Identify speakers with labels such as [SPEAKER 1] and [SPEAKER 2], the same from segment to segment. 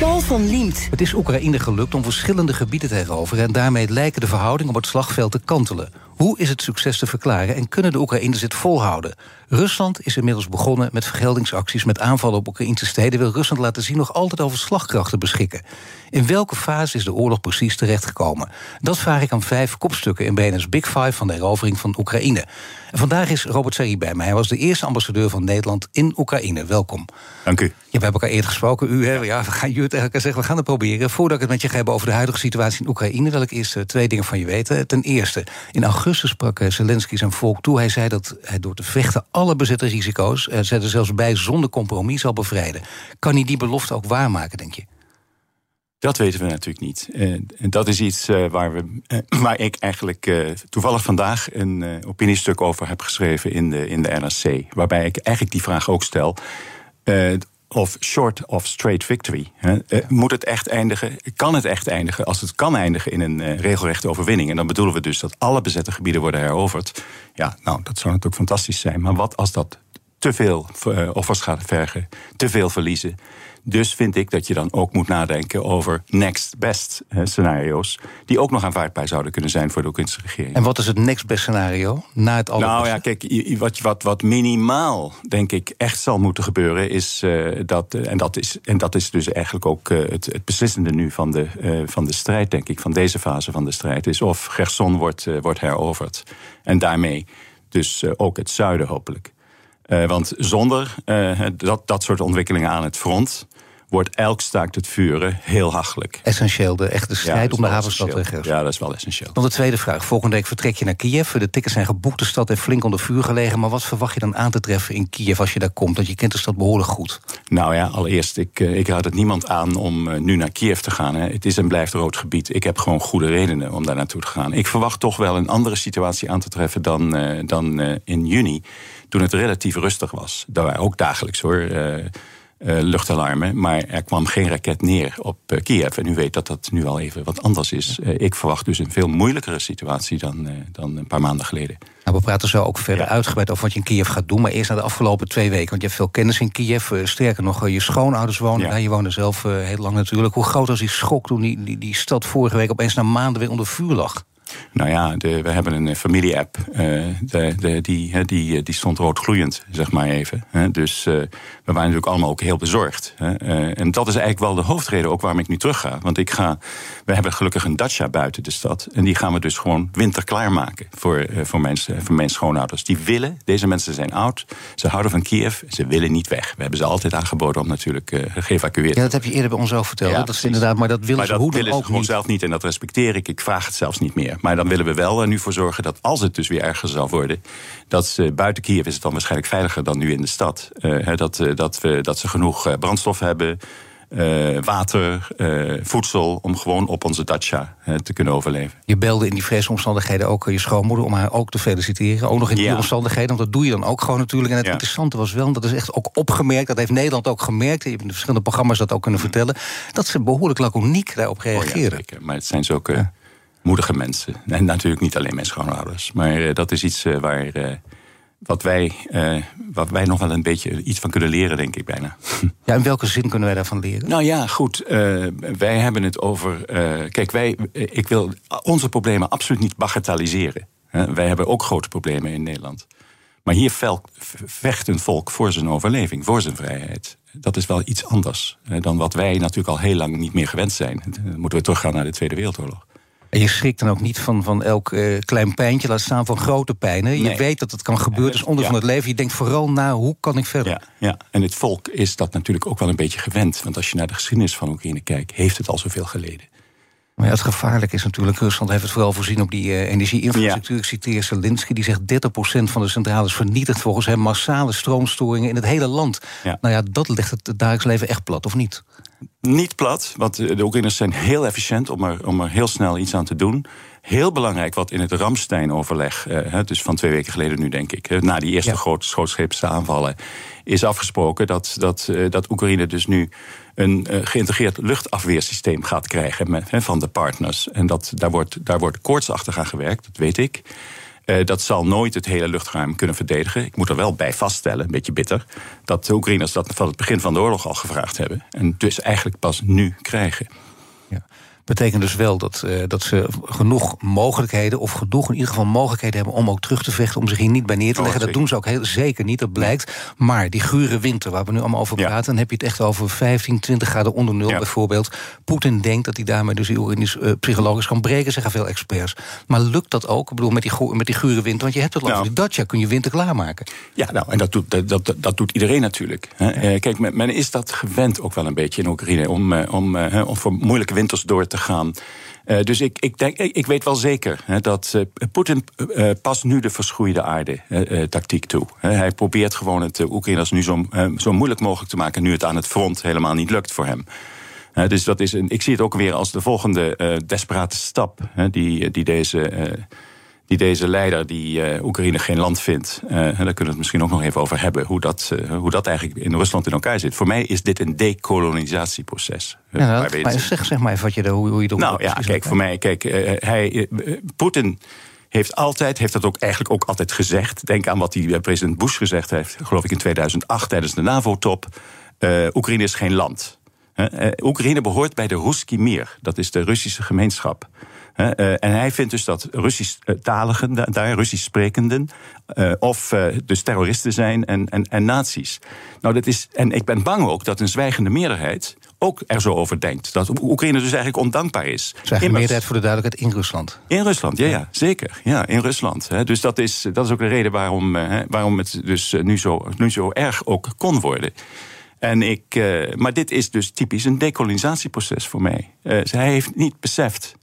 [SPEAKER 1] Paul van Liemt.
[SPEAKER 2] Het is Oekraïne gelukt om verschillende gebieden te heroveren... en daarmee lijken de verhoudingen op het slagveld te kantelen. Hoe is het succes te verklaren en kunnen de Oekraïners dit volhouden? Rusland is inmiddels begonnen met vergeldingsacties... met aanvallen op Oekraïnse steden... wil Rusland laten zien nog altijd over slagkrachten beschikken. In welke fase is de oorlog precies terechtgekomen? Dat vraag ik aan vijf kopstukken in BNS Big Five... van de herovering van Oekraïne. En vandaag is Robert Serri bij mij. Hij was de eerste ambassadeur van Nederland in Oekraïne. Welkom.
[SPEAKER 3] Dank u.
[SPEAKER 2] Ja, we hebben elkaar eerder gesproken. U, hè? Ja, we gaan jullie tegen elkaar zeggen, we gaan het proberen. Voordat ik het met je ga hebben over de huidige situatie in Oekraïne... wil ik eerst eh, twee dingen van je weten. Ten eerste, in augustus sprak eh, Zelensky zijn volk toe. Hij zei dat hij door te vechten alle bezette risico's... Uh, zet er zelfs bij zonder compromis zal bevrijden. Kan hij die belofte ook waarmaken, denk je?
[SPEAKER 3] Dat weten we natuurlijk niet. En dat is iets waar, we, waar ik eigenlijk toevallig vandaag een opiniestuk over heb geschreven in de, in de NRC. Waarbij ik eigenlijk die vraag ook stel. of short of straight victory. moet het echt eindigen? Kan het echt eindigen? Als het kan eindigen in een regelrechte overwinning. En dan bedoelen we dus dat alle bezette gebieden worden heroverd. Ja, nou, dat zou natuurlijk fantastisch zijn. Maar wat als dat te veel offers gaat vergen, te veel verliezen? Dus vind ik dat je dan ook moet nadenken over next best scenario's. Die ook nog aanvaardbaar zouden kunnen zijn voor de Oekraïnse regering.
[SPEAKER 2] En wat is het next best scenario? Na het
[SPEAKER 3] nou ja, kijk, wat, wat, wat minimaal denk ik echt zal moeten gebeuren, is uh, dat. En dat is, en dat is dus eigenlijk ook uh, het, het, beslissende nu van de, uh, van de strijd, denk ik, van deze fase van de strijd. Is of Gerson wordt, wordt heroverd. En daarmee dus ook het zuiden hopelijk. Uh, want zonder uh, dat, dat soort ontwikkelingen aan het front wordt elk staakt het vuren heel hachelijk.
[SPEAKER 2] Essentieel, de echte strijd ja, om de havenstad te.
[SPEAKER 3] Ja, dat is wel essentieel.
[SPEAKER 2] Dan de tweede vraag. Volgende week vertrek je naar Kiev. De tickets zijn geboekt, de stad heeft flink onder vuur gelegen. Maar wat verwacht je dan aan te treffen in Kiev als je daar komt? Want je kent de stad behoorlijk goed.
[SPEAKER 3] Nou ja, allereerst, ik, ik raad het niemand aan om nu naar Kiev te gaan. Hè. Het is en blijft rood gebied. Ik heb gewoon goede redenen om daar naartoe te gaan. Ik verwacht toch wel een andere situatie aan te treffen dan, uh, dan uh, in juni toen het relatief rustig was. Daar waren ook dagelijks hoor. Uh, luchtalarmen, maar er kwam geen raket neer op uh, Kiev. En u weet dat dat nu al even wat anders is. ik verwacht dus een veel moeilijkere situatie dan, dan een paar maanden geleden.
[SPEAKER 2] Nou, we praten zo ook verder ja. uitgebreid over wat je in Kiev gaat doen. Maar eerst naar de afgelopen twee weken. Want je hebt veel kennis in Kiev. sterker nog, je schoonouders wonen ja. daar. Je woonde zelf heel lang natuurlijk. Hoe groot was die schok toen die, die, die stad vorige week opeens na maanden weer onder vuur lag?
[SPEAKER 3] Nou ja, de, we hebben een familie-app. Uh, de, de, die, die, die stond roodgloeiend, zeg maar even. Dus uh, we waren natuurlijk allemaal ook heel bezorgd. Uh, en dat is eigenlijk wel de hoofdreden ook waarom ik nu terug ga. Want ik ga, we hebben gelukkig een dacha buiten de stad. En die gaan we dus gewoon winterklaar maken voor, voor, mijn, voor mijn schoonouders. Die willen, deze mensen zijn oud, ze houden van Kiev, ze willen niet weg. We hebben ze altijd aangeboden om natuurlijk geëvacueerd
[SPEAKER 2] Ja, dat heb je eerder bij ons ook verteld. Ja, dat is inderdaad, maar dat willen
[SPEAKER 3] maar
[SPEAKER 2] ze
[SPEAKER 3] dat
[SPEAKER 2] hoe
[SPEAKER 3] willen ze
[SPEAKER 2] ook
[SPEAKER 3] gewoon
[SPEAKER 2] niet.
[SPEAKER 3] zelf niet en dat respecteer ik. Ik vraag het zelfs niet meer. Maar dan willen we wel er nu voor zorgen dat als het dus weer erger zal worden, dat ze buiten Kiev is het dan waarschijnlijk veiliger dan nu in de stad. Uh, dat, uh, dat, we, dat ze genoeg brandstof hebben. water, voedsel, om gewoon op onze dacha te kunnen overleven.
[SPEAKER 2] Je belde in die vreselijke omstandigheden ook je schoonmoeder om haar ook te feliciteren. Ook nog in die
[SPEAKER 3] Ja.
[SPEAKER 2] omstandigheden, want dat doe je dan ook gewoon natuurlijk. En het
[SPEAKER 3] Ja.
[SPEAKER 2] interessante was wel, dat is echt ook opgemerkt, dat heeft Nederland ook gemerkt, je hebt in de verschillende programma's dat ook kunnen vertellen, dat ze behoorlijk laconiek daarop
[SPEAKER 3] Oh ja,
[SPEAKER 2] reageren.
[SPEAKER 3] Maar het zijn zulke moedige mensen. En natuurlijk niet alleen mijn schoonouders. Maar eh, dat is iets eh, waar. eh, wat wij, wat wij nog wel een beetje iets van kunnen leren, denk ik bijna.
[SPEAKER 2] Ja, in welke zin kunnen wij daarvan leren?
[SPEAKER 3] Nou ja, goed. wij hebben het over. kijk, wij, ik wil onze problemen absoluut niet bagatelliseren. Wij hebben ook grote problemen in Nederland. Maar hier vecht een volk voor zijn overleving, voor zijn vrijheid. Dat is wel iets anders dan wat wij natuurlijk al heel lang niet meer gewend zijn. Dan moeten we teruggaan naar de Tweede Wereldoorlog.
[SPEAKER 2] En je schrikt dan ook niet van, van elk eh, klein pijntje, laat staan van grote pijnen. Je
[SPEAKER 3] Nee.
[SPEAKER 2] weet dat het kan gebeuren, het is onder
[SPEAKER 3] Ja.
[SPEAKER 2] van het leven. Je denkt vooral na, hoe kan ik verder?
[SPEAKER 3] Ja, ja, en het volk is dat natuurlijk ook wel een beetje gewend. Want als je naar de geschiedenis van Oekraïne kijkt, heeft het al zoveel geleden.
[SPEAKER 2] Maar ja, het gevaarlijk is natuurlijk, Rusland heeft het vooral voorzien op die uh, energieinfrastructuur. Ik citeer Zelensky, die zegt 30% van de centrales vernietigt volgens hem massale stroomstoringen in het hele land. Nou ja, dat legt het dagelijks leven echt plat, of niet?
[SPEAKER 3] Niet plat, want de Oekraïners zijn heel efficiënt om er, om er heel snel iets aan te doen. Heel belangrijk wat in het Ramstein-overleg, uh, dus van twee weken geleden nu denk ik, na die eerste ja. aanvallen, is afgesproken dat, dat, uh, dat Oekraïne dus nu een uh, geïntegreerd luchtafweersysteem gaat krijgen met, van de partners. En dat, daar, wordt, daar wordt koortsachtig aan gewerkt, dat weet ik. Uh, dat zal nooit het hele luchtruim kunnen verdedigen. Ik moet er wel bij vaststellen, een beetje bitter, dat de Oekraïners dat van het begin van de oorlog al gevraagd hebben. En dus eigenlijk pas nu krijgen.
[SPEAKER 2] Betekent dus wel dat, uh, dat ze genoeg mogelijkheden, of genoeg in ieder geval mogelijkheden hebben om ook terug te vechten, om zich hier niet bij neer te leggen. Oh, dat doen ze ook heel zeker niet, dat blijkt. Maar die gure winter, waar we nu allemaal over praten, ja. dan heb je het echt over 15, 20 graden onder nul ja. bijvoorbeeld. Poetin denkt dat hij daarmee dus uh, psychologisch kan breken, zeggen veel experts. Maar lukt dat ook? Ik bedoel, met die, met die gure winter, want je hebt het al nou. Dacia, kun je winter klaarmaken.
[SPEAKER 3] Ja, nou, en dat doet, dat, dat, dat doet iedereen natuurlijk. Hè. Ja. Uh, kijk, men, men, is dat gewend ook wel een beetje in Oekraïne, om, om, om voor moeilijke winters door te gaan. Uh, dus ik, ik, denk, ik weet wel zeker hè, dat uh, Poetin uh, past nu de verschroeide aarde tactiek toe. hij probeert gewoon het Oekraïners nu zo, zo moeilijk mogelijk te maken, nu het aan het front helemaal niet lukt voor hem. dus dat is een, ik zie het ook weer als de volgende desperate stap die, die deze die deze leider die uh, Oekraïne geen land vindt. Uh, daar kunnen we het misschien ook nog even over hebben. Hoe dat, uh, hoe dat eigenlijk in Rusland in elkaar zit. Voor mij is dit een decolonisatieproces.
[SPEAKER 2] Ja, dat, maar zeg, zeg maar even wat je, hoe, hoe je
[SPEAKER 3] het Nou ja, kijk, voor mij, kijk, hij, Poetin heeft altijd, heeft dat ook eigenlijk ook altijd gezegd. Denk aan wat die president Bush gezegd heeft, geloof ik in 2008 tijdens de NAVO-top. Oekraïne is geen land. Oekraïne behoort bij de Ruski Mir, dat is de Russische gemeenschap. Uh, en hij vindt dus dat Russisch-taligen daar, Russisch sprekenden, uh, of dus terroristen zijn en, en, en nazi's. Nou, dat is, en ik ben bang ook dat een zwijgende meerderheid ook er zo over denkt. Dat Oekraïne dus eigenlijk ondankbaar is.
[SPEAKER 2] Zwijgende meerderheid voor de duidelijkheid in Rusland.
[SPEAKER 3] In Rusland, ja, ja zeker. Ja, in Rusland. Hè. Dus dat is, dat is ook de reden waarom, waarom het dus nu zo, nu zo erg ook kon worden. En ik, maar dit is dus typisch een decolonisatieproces voor mij. hij heeft niet beseft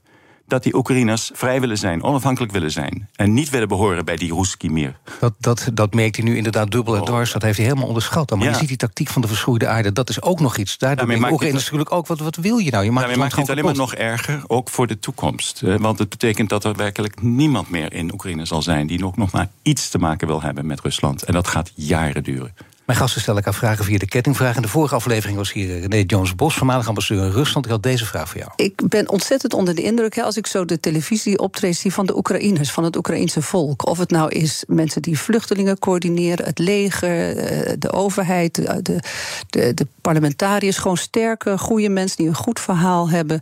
[SPEAKER 3] dat die Oekraïners vrij willen zijn, onafhankelijk willen zijn. En niet willen behoren bij die Ruski meer.
[SPEAKER 2] Dat, dat, dat merkt hij nu inderdaad dubbel en oh. dwars. Dat heeft hij helemaal onderschat. Maar ja. je ziet die tactiek van de verschroeide aarde, dat is ook nog iets. Daar denken Oekraïners natuurlijk ook, wat, wat wil je nou? Je
[SPEAKER 3] maakt, maakt het alleen maar nog erger, ook voor de toekomst. Want het betekent dat er werkelijk niemand meer in Oekraïne zal zijn... die nog, nog maar iets te maken wil hebben met Rusland. En dat gaat jaren duren.
[SPEAKER 2] Mijn gasten stellen elkaar vragen via de kettingvraag. In de vorige aflevering was hier René Jones Bos, voormalig ambassadeur in Rusland. Ik had deze vraag voor jou.
[SPEAKER 4] Ik ben ontzettend onder de indruk hè, als ik zo de televisie optreed zie van de Oekraïners, van het Oekraïense volk. Of het nou is mensen die vluchtelingen coördineren, het leger, eh, de overheid, de, de, de parlementariërs. Gewoon sterke, goede mensen die een goed verhaal hebben.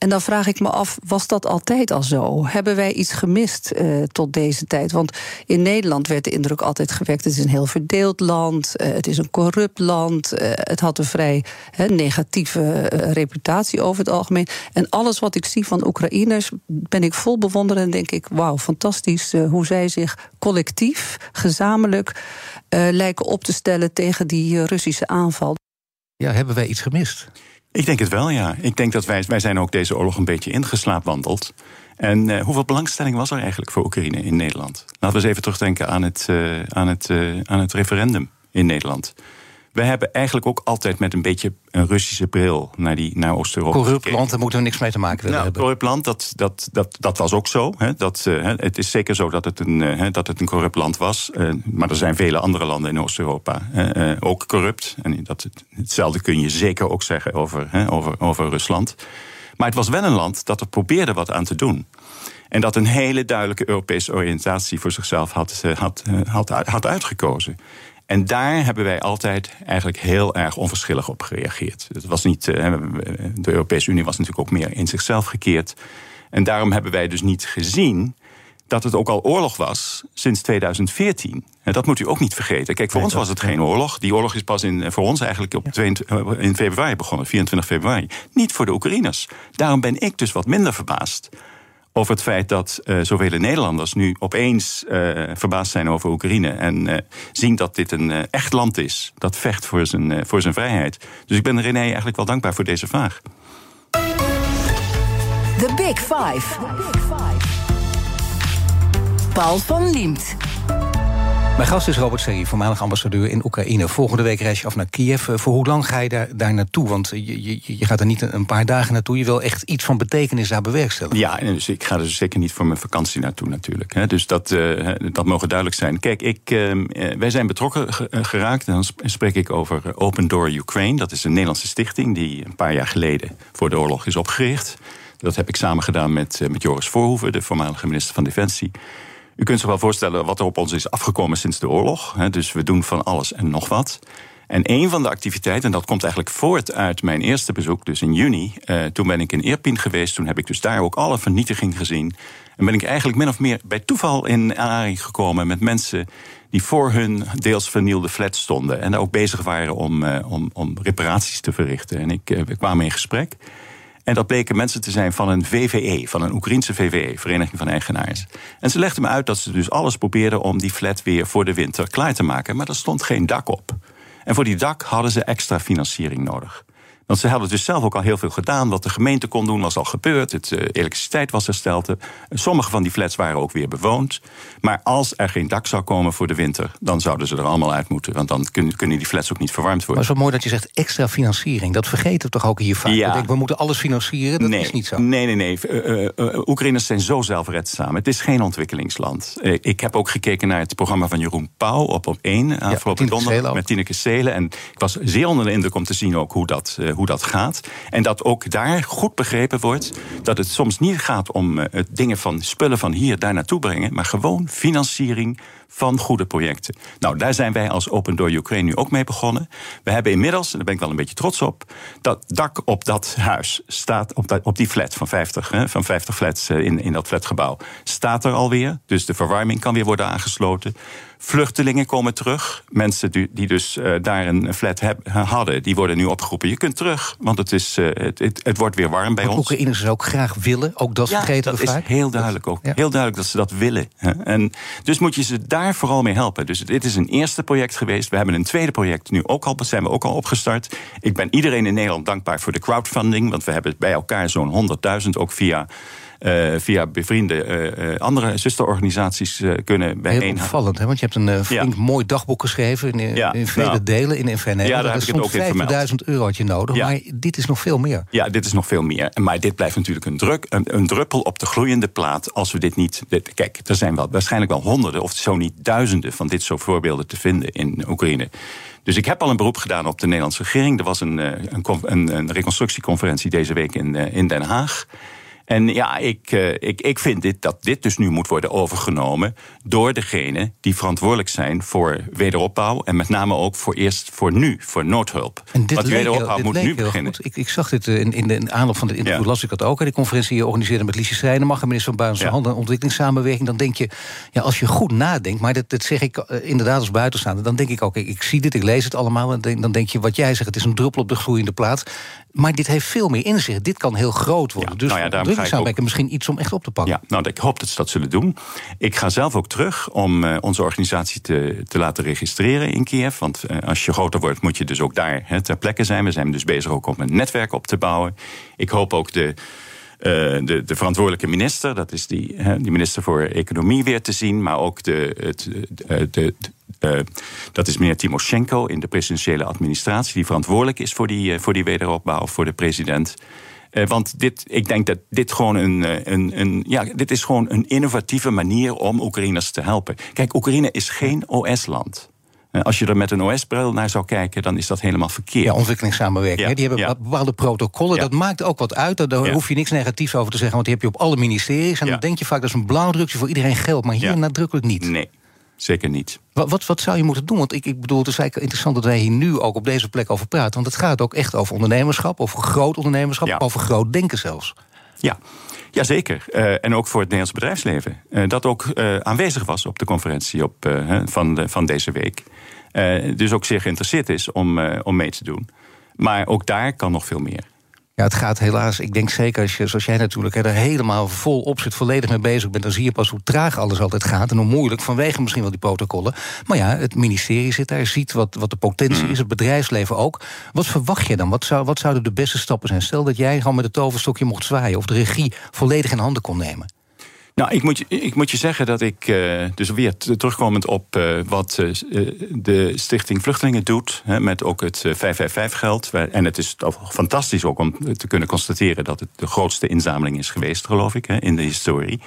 [SPEAKER 4] En dan vraag ik me af, was dat altijd al zo? Hebben wij iets gemist uh, tot deze tijd? Want in Nederland werd de indruk altijd gewekt: het is een heel verdeeld land, uh, het is een corrupt land, uh, het had een vrij negatieve reputatie over het algemeen. En alles wat ik zie van Oekraïners, ben ik vol bewonderen en denk ik: wauw, fantastisch hoe zij zich collectief, gezamenlijk lijken op te stellen tegen die Russische aanval.
[SPEAKER 2] Ja, hebben wij iets gemist?
[SPEAKER 3] Ik denk het wel, ja. Ik denk dat wij, wij zijn ook deze oorlog een beetje ingeslaapwandeld. En uh, hoeveel belangstelling was er eigenlijk voor Oekraïne in Nederland? Laten we eens even terugdenken aan het, uh, aan het, uh, aan het referendum in Nederland. We hebben eigenlijk ook altijd met een beetje een Russische bril naar, die, naar Oost-Europa.
[SPEAKER 2] Corrupt land, daar moeten we niks mee te maken willen
[SPEAKER 3] nou,
[SPEAKER 2] hebben.
[SPEAKER 3] Corrupt land, dat, dat, dat, dat was ook zo. Hè. Dat, uh, het is zeker zo dat het een, uh, dat het een corrupt land was. Uh, maar er zijn vele andere landen in Oost-Europa ook corrupt. En dat, hetzelfde kun je zeker ook zeggen over, over, over Rusland. Maar het was wel een land dat er probeerde wat aan te doen. En dat een hele duidelijke Europese oriëntatie voor zichzelf had, had, had, had uitgekozen. En daar hebben wij altijd eigenlijk heel erg onverschillig op gereageerd. Het was niet, eh, de Europese Unie was natuurlijk ook meer in zichzelf gekeerd. En daarom hebben wij dus niet gezien dat het ook al oorlog was sinds 2014. En dat moet u ook niet vergeten. Kijk, voor ons was het geen oorlog. Die oorlog is pas in, voor ons eigenlijk op 22, in februari begonnen, 24 februari. Niet voor de Oekraïners. Daarom ben ik dus wat minder verbaasd over het feit dat uh, zoveel Nederlanders nu opeens uh, verbaasd zijn over Oekraïne. En uh, zien dat dit een echt land is dat vecht voor zijn, voor zijn vrijheid. Dus ik ben René eigenlijk wel dankbaar voor deze vraag.
[SPEAKER 1] The Big Five. Paul van Liemt.
[SPEAKER 2] Mijn gast is Robert Serri, voormalig ambassadeur in Oekraïne. Volgende week reis je af naar Kiev. Eh, voor hoe lang ga je daar, daar naartoe? Want je, je, je gaat er niet een paar dagen naartoe. Je wil echt iets van betekenis daar bewerkstelligen.
[SPEAKER 3] Ja, dus ik ga er zeker niet voor mijn vakantie naartoe natuurlijk. Dus dat, uh, dat mogen duidelijk zijn. Kijk, ik, uh, wij zijn betrokken geraakt. En dan spreek ik over Open Door Ukraine. Dat is een Nederlandse stichting die een paar jaar geleden voor de oorlog is opgericht. Dat heb ik samen gedaan met, met Joris Voorhoeven, de voormalige minister van Defensie. U kunt zich wel voorstellen wat er op ons is afgekomen sinds de oorlog. Dus we doen van alles en nog wat. En een van de activiteiten, en dat komt eigenlijk voort uit mijn eerste bezoek, dus in juni. Eh, toen ben ik in Irpin geweest. Toen heb ik dus daar ook alle vernietiging gezien. En ben ik eigenlijk min of meer bij toeval in aanraking gekomen met mensen die voor hun deels vernielde flat stonden. En daar ook bezig waren om, uh, om, om reparaties te verrichten. En ik, uh, we kwamen in gesprek. En dat bleken mensen te zijn van een VVE, van een Oekraïnse VVE, Vereniging van Eigenaars. En ze legden me uit dat ze dus alles probeerden om die flat weer voor de winter klaar te maken. Maar er stond geen dak op. En voor die dak hadden ze extra financiering nodig. Want ze hadden dus zelf ook al heel veel gedaan. Wat de gemeente kon doen was al gebeurd. Het, uh, elektriciteit was hersteld. Uh, sommige van die flats waren ook weer bewoond. Maar als er geen dak zou komen voor de winter... dan zouden ze er allemaal uit moeten. Want dan kunnen, kunnen die flats ook niet verwarmd worden.
[SPEAKER 2] Maar wel mooi dat je zegt extra financiering. Dat vergeten we toch ook hier vaak. Ja. we moeten alles financieren. Dat
[SPEAKER 3] nee,
[SPEAKER 2] is niet zo.
[SPEAKER 3] Nee, nee, nee. Uh, Oekraïners zijn zo zelfredzaam. Het is geen ontwikkelingsland. ik heb ook gekeken naar het programma van Jeroen Pauw op op 1. Afgelopen ja, donderdag met Tineke Seelen. En ik was zeer onder de indruk om te zien ook hoe dat hoe dat gaat. En dat ook daar goed begrepen wordt dat het soms niet gaat om uh, het dingen van spullen van hier daar naartoe brengen, maar gewoon financiering van goede projecten. Nou, daar zijn wij als Open Door Ukraine nu ook mee begonnen. We hebben inmiddels, en daar ben ik wel een beetje trots op, dat dak op dat huis staat, op, dat, op die flat van 50, hè, van 50 flats eh, in, in dat flatgebouw, staat er alweer. Dus de verwarming kan weer worden aangesloten. Vluchtelingen komen terug. Mensen die, die dus uh, daar een flat heb, hadden, die worden nu opgeroepen. Je kunt terug, want het, is, uh, het, het, het, wordt weer warm bij
[SPEAKER 2] maar
[SPEAKER 3] ons.
[SPEAKER 2] Oekraïners ook graag willen, ook dat
[SPEAKER 3] ja,
[SPEAKER 2] vergeten
[SPEAKER 3] dat
[SPEAKER 2] we
[SPEAKER 3] is heel duidelijk ook. Ja. Heel duidelijk dat ze dat willen. Hè. En dus moet je ze daar vooral mee helpen. Dus dit is een eerste project geweest. We hebben een tweede project nu ook al, zijn we ook al opgestart. Ik ben iedereen in Nederland dankbaar voor de crowdfunding, want we hebben bij elkaar zo'n 100.000 ook via uh, via bevriende uh, andere zusterorganisaties kunnen bijeen.
[SPEAKER 2] Heel opvallend, hè? want je hebt een flink ja. mooi dagboek geschreven in,
[SPEAKER 3] ja.
[SPEAKER 2] in vele
[SPEAKER 3] nou,
[SPEAKER 2] delen in FNL.
[SPEAKER 3] Ja, daar heb ik het ook in
[SPEAKER 2] 50.000 euro had je nodig,
[SPEAKER 3] ja.
[SPEAKER 2] maar dit is nog veel meer.
[SPEAKER 3] Ja, dit is nog veel meer. Maar dit blijft natuurlijk een, druk, een, een druppel op de gloeiende plaat als we dit niet... Dit, kijk, er zijn wel, waarschijnlijk wel honderden of zo niet duizenden van dit soort voorbeelden te vinden in Oekraïne. Dus ik heb al een beroep gedaan op de Nederlandse regering. Er was een, een, een, een reconstructieconferentie deze week in, in Den Haag. En ja, ik, uh, ik, ik vind dit, dat dit dus nu moet worden overgenomen door degenen die verantwoordelijk zijn voor wederopbouw. En met name ook voor eerst voor nu, voor noodhulp.
[SPEAKER 2] En dit
[SPEAKER 3] Want
[SPEAKER 2] leek,
[SPEAKER 3] wederopbouw
[SPEAKER 2] dit
[SPEAKER 3] moet
[SPEAKER 2] leek
[SPEAKER 3] nu beginnen.
[SPEAKER 2] Goed. Ik, ik zag dit in, in de in aanloop van dit interview, ja. las ik dat ook. Die conferentie die je organiseerde met Liesje Schrijnemacher, minister van Buitenlandse ja. Handel en Ontwikkelingssamenwerking. Dan denk je, ja, als je goed nadenkt, maar dat, dat zeg ik uh, inderdaad als buitenstaander, dan denk ik ook, ik, ik zie dit, ik lees het allemaal. En denk, dan denk je, wat jij zegt, het is een druppel op de gloeiende plaat. Maar dit heeft veel meer in zich. Dit kan heel groot worden.
[SPEAKER 3] Ja,
[SPEAKER 2] dus
[SPEAKER 3] nou ja, ga ik ook
[SPEAKER 2] misschien iets om echt op te pakken.
[SPEAKER 3] Ja, nou, ik hoop dat ze dat zullen doen. Ik ga zelf ook terug om uh, onze organisatie te, te laten registreren in Kiev. Want uh, als je groter wordt, moet je dus ook daar hè, ter plekke zijn. We zijn dus bezig ook om een netwerk op te bouwen. Ik hoop ook de. Uh, de, de, verantwoordelijke minister, dat is die, hè, die minister voor Economie weer te zien, maar ook de, het, de, de, dat is meneer Timoshenko in de presidentiële administratie, die verantwoordelijk is voor die, voor die wederopbouw, voor de president. Uh, want dit, ik denk dat dit gewoon een, een, een, ja, dit is gewoon een innovatieve manier om Oekraïners te helpen. Kijk, Oekraïne is geen OS-land. Als je er met een OS-bril naar zou kijken, dan is dat helemaal verkeerd.
[SPEAKER 2] Ja, ontwikkelingssamenwerking.
[SPEAKER 3] Ja,
[SPEAKER 2] die hebben
[SPEAKER 3] ja.
[SPEAKER 2] bepaalde protocollen.
[SPEAKER 3] Ja.
[SPEAKER 2] Dat maakt ook wat uit. Daar hoef je niks negatiefs over te zeggen, want die heb je op alle ministeries. En dan denk je vaak dat is een blauwdrukje voor iedereen geldt. Maar hier nadrukkelijk niet.
[SPEAKER 3] Nee, zeker niet.
[SPEAKER 2] Wat, wat, wat zou je moeten doen? Want ik, ik bedoel, het is eigenlijk interessant dat wij hier nu ook op deze plek over praten. Want het gaat ook echt over ondernemerschap, over groot ondernemerschap,
[SPEAKER 3] Ja.
[SPEAKER 2] over groot denken zelfs.
[SPEAKER 3] Ja, Jazeker. Uh, en ook voor het Nederlands bedrijfsleven. Uh, dat ook uh, aanwezig was op de conferentie op, van, de, van deze week. Dus ook zeer geïnteresseerd is om, om mee te doen. Maar ook daar kan nog veel meer.
[SPEAKER 2] Ja, het gaat helaas. Ik denk zeker als je, zoals jij natuurlijk er helemaal vol op zit, volledig mee bezig bent, dan zie je pas hoe traag alles altijd gaat en hoe moeilijk vanwege misschien wel die protocollen. Maar ja, het ministerie zit daar, ziet wat, wat de potentie mm. is, het bedrijfsleven ook. Wat verwacht je dan? Wat, zou, wat zouden de beste stappen zijn? Stel dat jij gewoon met het toverstokje mocht zwaaien of de regie volledig in handen kon nemen.
[SPEAKER 3] Nou, ik moet, je, ik moet je zeggen dat ik, uh, dus weer terugkomend op uh, wat uh, de Stichting Vluchtelingen doet, hè, met ook het 555-geld. En het is fantastisch ook om te kunnen constateren dat het de grootste inzameling is geweest, geloof ik, hè, in de historie.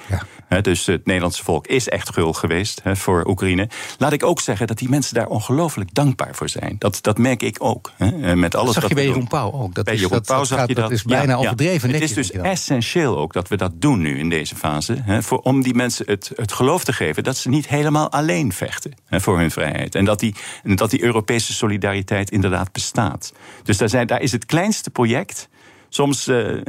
[SPEAKER 3] Ja. dus het Nederlandse volk is echt gul geweest hè, voor Oekraïne. Laat ik ook zeggen dat die mensen daar ongelooflijk dankbaar voor zijn. Dat, dat merk ik ook. Hè, met alles
[SPEAKER 2] dat zag
[SPEAKER 3] je
[SPEAKER 2] bij Jeroen Pauw ook.
[SPEAKER 3] Dat bij Jeroen Pauw zag je dat.
[SPEAKER 2] Dat is bijna ja, overdreven.
[SPEAKER 3] Het is dus essentieel ook dat we dat doen nu in deze fase voor, om die mensen het, het geloof te geven dat ze niet helemaal alleen vechten hè, voor hun vrijheid. En dat die, dat die Europese solidariteit inderdaad bestaat. Dus daar, zijn, daar is het kleinste project soms uh,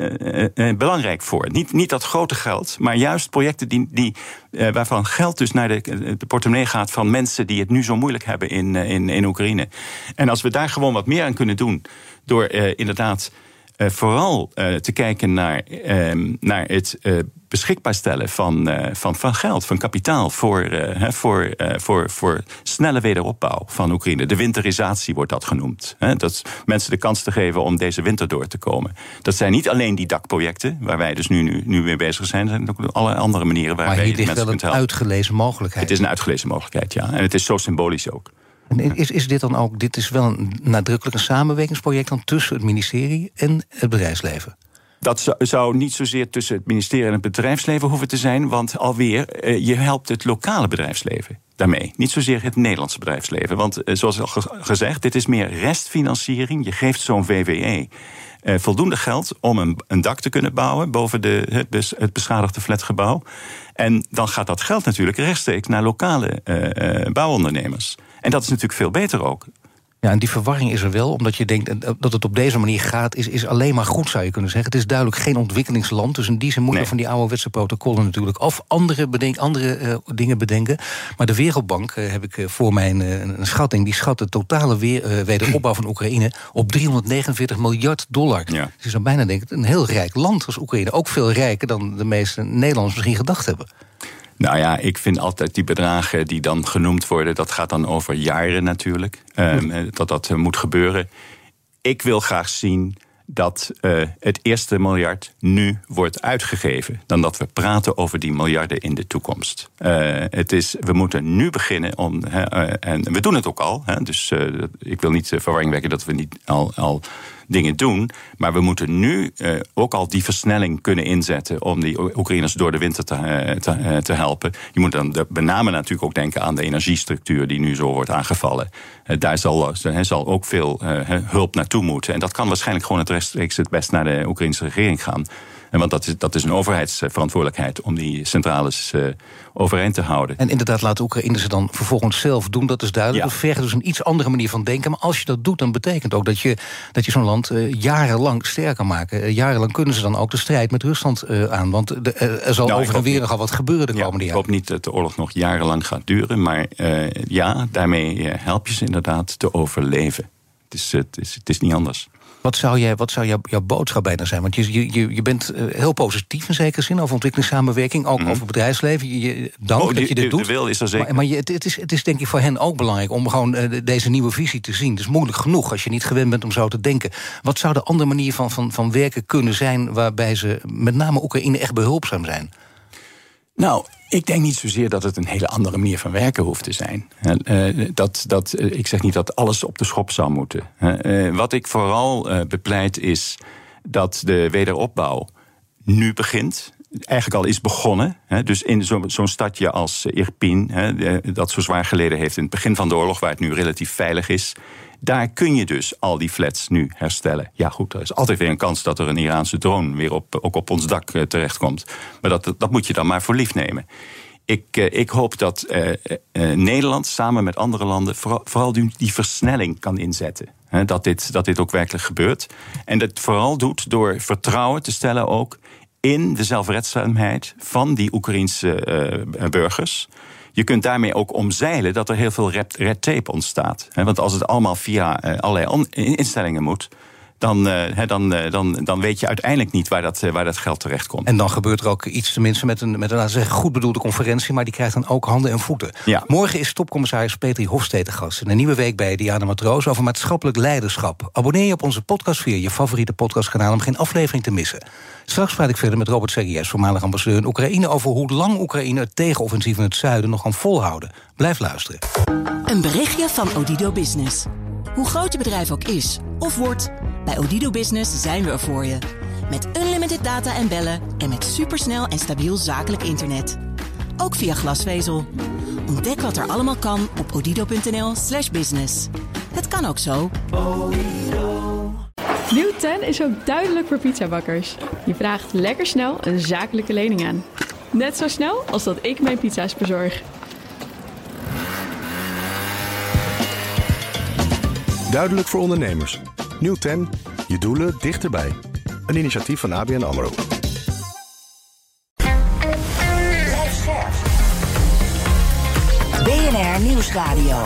[SPEAKER 3] belangrijk voor. Niet, niet dat grote geld, maar juist projecten die, die, waarvan geld dus naar de, de portemonnee gaat van mensen die het nu zo moeilijk hebben in, in, in Oekraïne. En als we daar gewoon wat meer aan kunnen doen, door inderdaad uh, vooral uh, te kijken naar, uh, naar het uh, beschikbaar stellen van, van, van geld, van kapitaal voor, voor, voor, voor snelle wederopbouw van Oekraïne. De winterisatie wordt dat genoemd. dat mensen de kans te geven om deze winter door te komen. Dat zijn niet alleen die dakprojecten, waar wij dus nu, nu, nu mee bezig zijn. Er zijn ook alle andere manieren waar
[SPEAKER 2] maar
[SPEAKER 3] wij
[SPEAKER 2] hier ligt
[SPEAKER 3] mensen
[SPEAKER 2] wel een uitgelezen mogelijkheid.
[SPEAKER 3] Het is een uitgelezen mogelijkheid, ja. En het is zo symbolisch ook.
[SPEAKER 2] En is, is dit dan ook, dit is wel een nadrukkelijk een samenwerkingsproject dan tussen het ministerie en het bedrijfsleven?
[SPEAKER 3] Dat zou niet zozeer tussen het ministerie en het bedrijfsleven hoeven te zijn, want alweer, eh, je helpt het lokale bedrijfsleven daarmee. Niet zozeer het Nederlandse bedrijfsleven. Want eh, zoals al gezegd, dit is meer restfinanciering. Je geeft zo'n VWE eh, voldoende geld om een, een, dak te kunnen bouwen boven de, het, het beschadigde flatgebouw. En dan gaat dat geld natuurlijk rechtstreeks naar lokale uh, bouwondernemers. En dat is natuurlijk veel beter ook.
[SPEAKER 2] Ja, en die verwarring is er wel, omdat je denkt dat het op deze manier gaat, is, is alleen maar goed, zou je kunnen zeggen. Het is duidelijk geen ontwikkelingsland, dus in die zin moet je nee. van die ouderwetse protocollen natuurlijk of andere, bedenk, andere uh, dingen bedenken. Maar de Wereldbank, uh, heb ik uh, voor mij een, een, schatting, die schat de totale weer, wederopbouw van Oekraïne op 349 miljard dollar. Ja. Dus je zou bijna denken, een heel rijk land als Oekraïne. Ook veel rijker dan de meeste Nederlanders misschien gedacht hebben.
[SPEAKER 3] Nou ja, ik vind altijd die bedragen die dan genoemd worden, dat gaat dan over jaren natuurlijk. Um, dat dat uh, moet gebeuren. Ik wil graag zien dat uh, het eerste miljard nu wordt uitgegeven. Dan dat we praten over die miljarden in de toekomst. Uh, het is, we moeten nu beginnen om. en we doen het ook al. dus ik wil niet verwarring wekken dat we niet al. al dingen doen. Maar we moeten nu uh, ook al die versnelling kunnen inzetten om die Oekraïners door de winter te, te, uh, te, helpen. Je moet dan de, met name natuurlijk ook denken aan de energiestructuur die nu zo wordt aangevallen. daar zal, zal ook veel hulp naartoe moeten. En dat kan waarschijnlijk gewoon het rechtstreeks het best naar de Oekraïnse regering gaan. Want dat is, dat is een overheidsverantwoordelijkheid om die centrales uh, overeind te houden.
[SPEAKER 2] En inderdaad, laat Oekraïne ze dan vervolgens zelf doen, dat is duidelijk. Ja. Dat vergt dus een iets andere manier van denken. Maar als je dat doet, dan betekent ook dat je, dat je zo'n land uh, jarenlang sterker kan maken. Uh, jarenlang kunnen ze dan ook de strijd met Rusland aan. Want de, er zal nou, over en weer nogal wat gebeuren de ja, komende jaren.
[SPEAKER 3] Ik hoop niet dat de oorlog nog jarenlang gaat duren. Maar ja, daarmee help je ze inderdaad te overleven. Het is, het is, het is niet anders.
[SPEAKER 2] Wat zou, jij, wat zou jouw, jouw boodschap bijna zijn? Want je, je, je bent eh, heel positief in zekere zin over ontwikkelingssamenwerking, ook mm over bedrijfsleven. Je, dank oh, dat je dit doet.
[SPEAKER 3] De wil is er zeker.
[SPEAKER 2] Maar, maar je, het, is, het is denk ik voor hen ook belangrijk om gewoon uh, deze nieuwe visie te zien. Het is moeilijk genoeg als je niet gewend bent om zo te denken. Wat zou de andere manier van, van, van werken kunnen zijn waarbij ze met name Oekraïne echt behulpzaam zijn?
[SPEAKER 3] Nou, ik denk niet zozeer dat het een hele andere manier van werken hoeft te zijn. Uh, dat, dat, uh, ik zeg niet dat alles op de schop zou moeten. Uh, wat ik vooral bepleit is dat de wederopbouw nu begint. Eigenlijk al is begonnen. Dus in zo'n zo stadje als Irpin, dat zo zwaar geleden heeft in het begin van de oorlog, waar het nu relatief veilig is. Daar kun je dus al die flats nu herstellen. Ja, goed, er is altijd weer een kans dat er een Iraanse drone weer op, ook op ons dak uh, terechtkomt. Maar dat, dat moet je dan maar voor lief nemen. Ik, uh, ik hoop dat uh, Nederland samen met andere landen vooral, vooral die, versnelling kan inzetten. Dat, dit, dat dit ook werkelijk gebeurt. En dat vooral doet door vertrouwen te stellen ook in de zelfredzaamheid van die Oekraïense burgers. Je kunt daarmee ook omzeilen dat er heel veel red, tape ontstaat. Want als het allemaal via eh, allerlei instellingen moet, dan, uh, dan, uh, dan, dan weet je uiteindelijk niet waar dat, uh, waar dat geld terecht komt.
[SPEAKER 2] En dan gebeurt er ook iets tenminste met een, met een zeggen, goed bedoelde conferentie... maar die krijgt dan ook handen en voeten.
[SPEAKER 3] Ja.
[SPEAKER 2] Morgen is topcommissaris Petri Hofstede gast... in een nieuwe week bij Diana Matroos over maatschappelijk leiderschap. Abonneer je op onze podcast via je favoriete podcastkanaal... om geen aflevering te missen. Straks praat ik verder met Robert Serries, voormalig ambassadeur in Oekraïne... over hoe lang Oekraïne het tegenoffensief in het zuiden nog kan volhouden. Blijf luisteren.
[SPEAKER 5] Een berichtje van Odido Business. Hoe groot je bedrijf ook is of wordt... bij Odido Business zijn we er voor je. Met unlimited data en bellen en met supersnel en stabiel zakelijk internet. Ook via glasvezel. Ontdek wat er allemaal kan op odido.nl slash business. Het kan ook zo.
[SPEAKER 6] Nieuw 10 is ook duidelijk voor pizzabakkers. Je vraagt lekker snel een zakelijke lening aan. Net zo snel als dat ik mijn pizza's bezorg.
[SPEAKER 7] Duidelijk voor ondernemers. Nieuw 10. Je doelen dichterbij. Een initiatief van ABN AMRO.
[SPEAKER 1] BNR Nieuwsradio.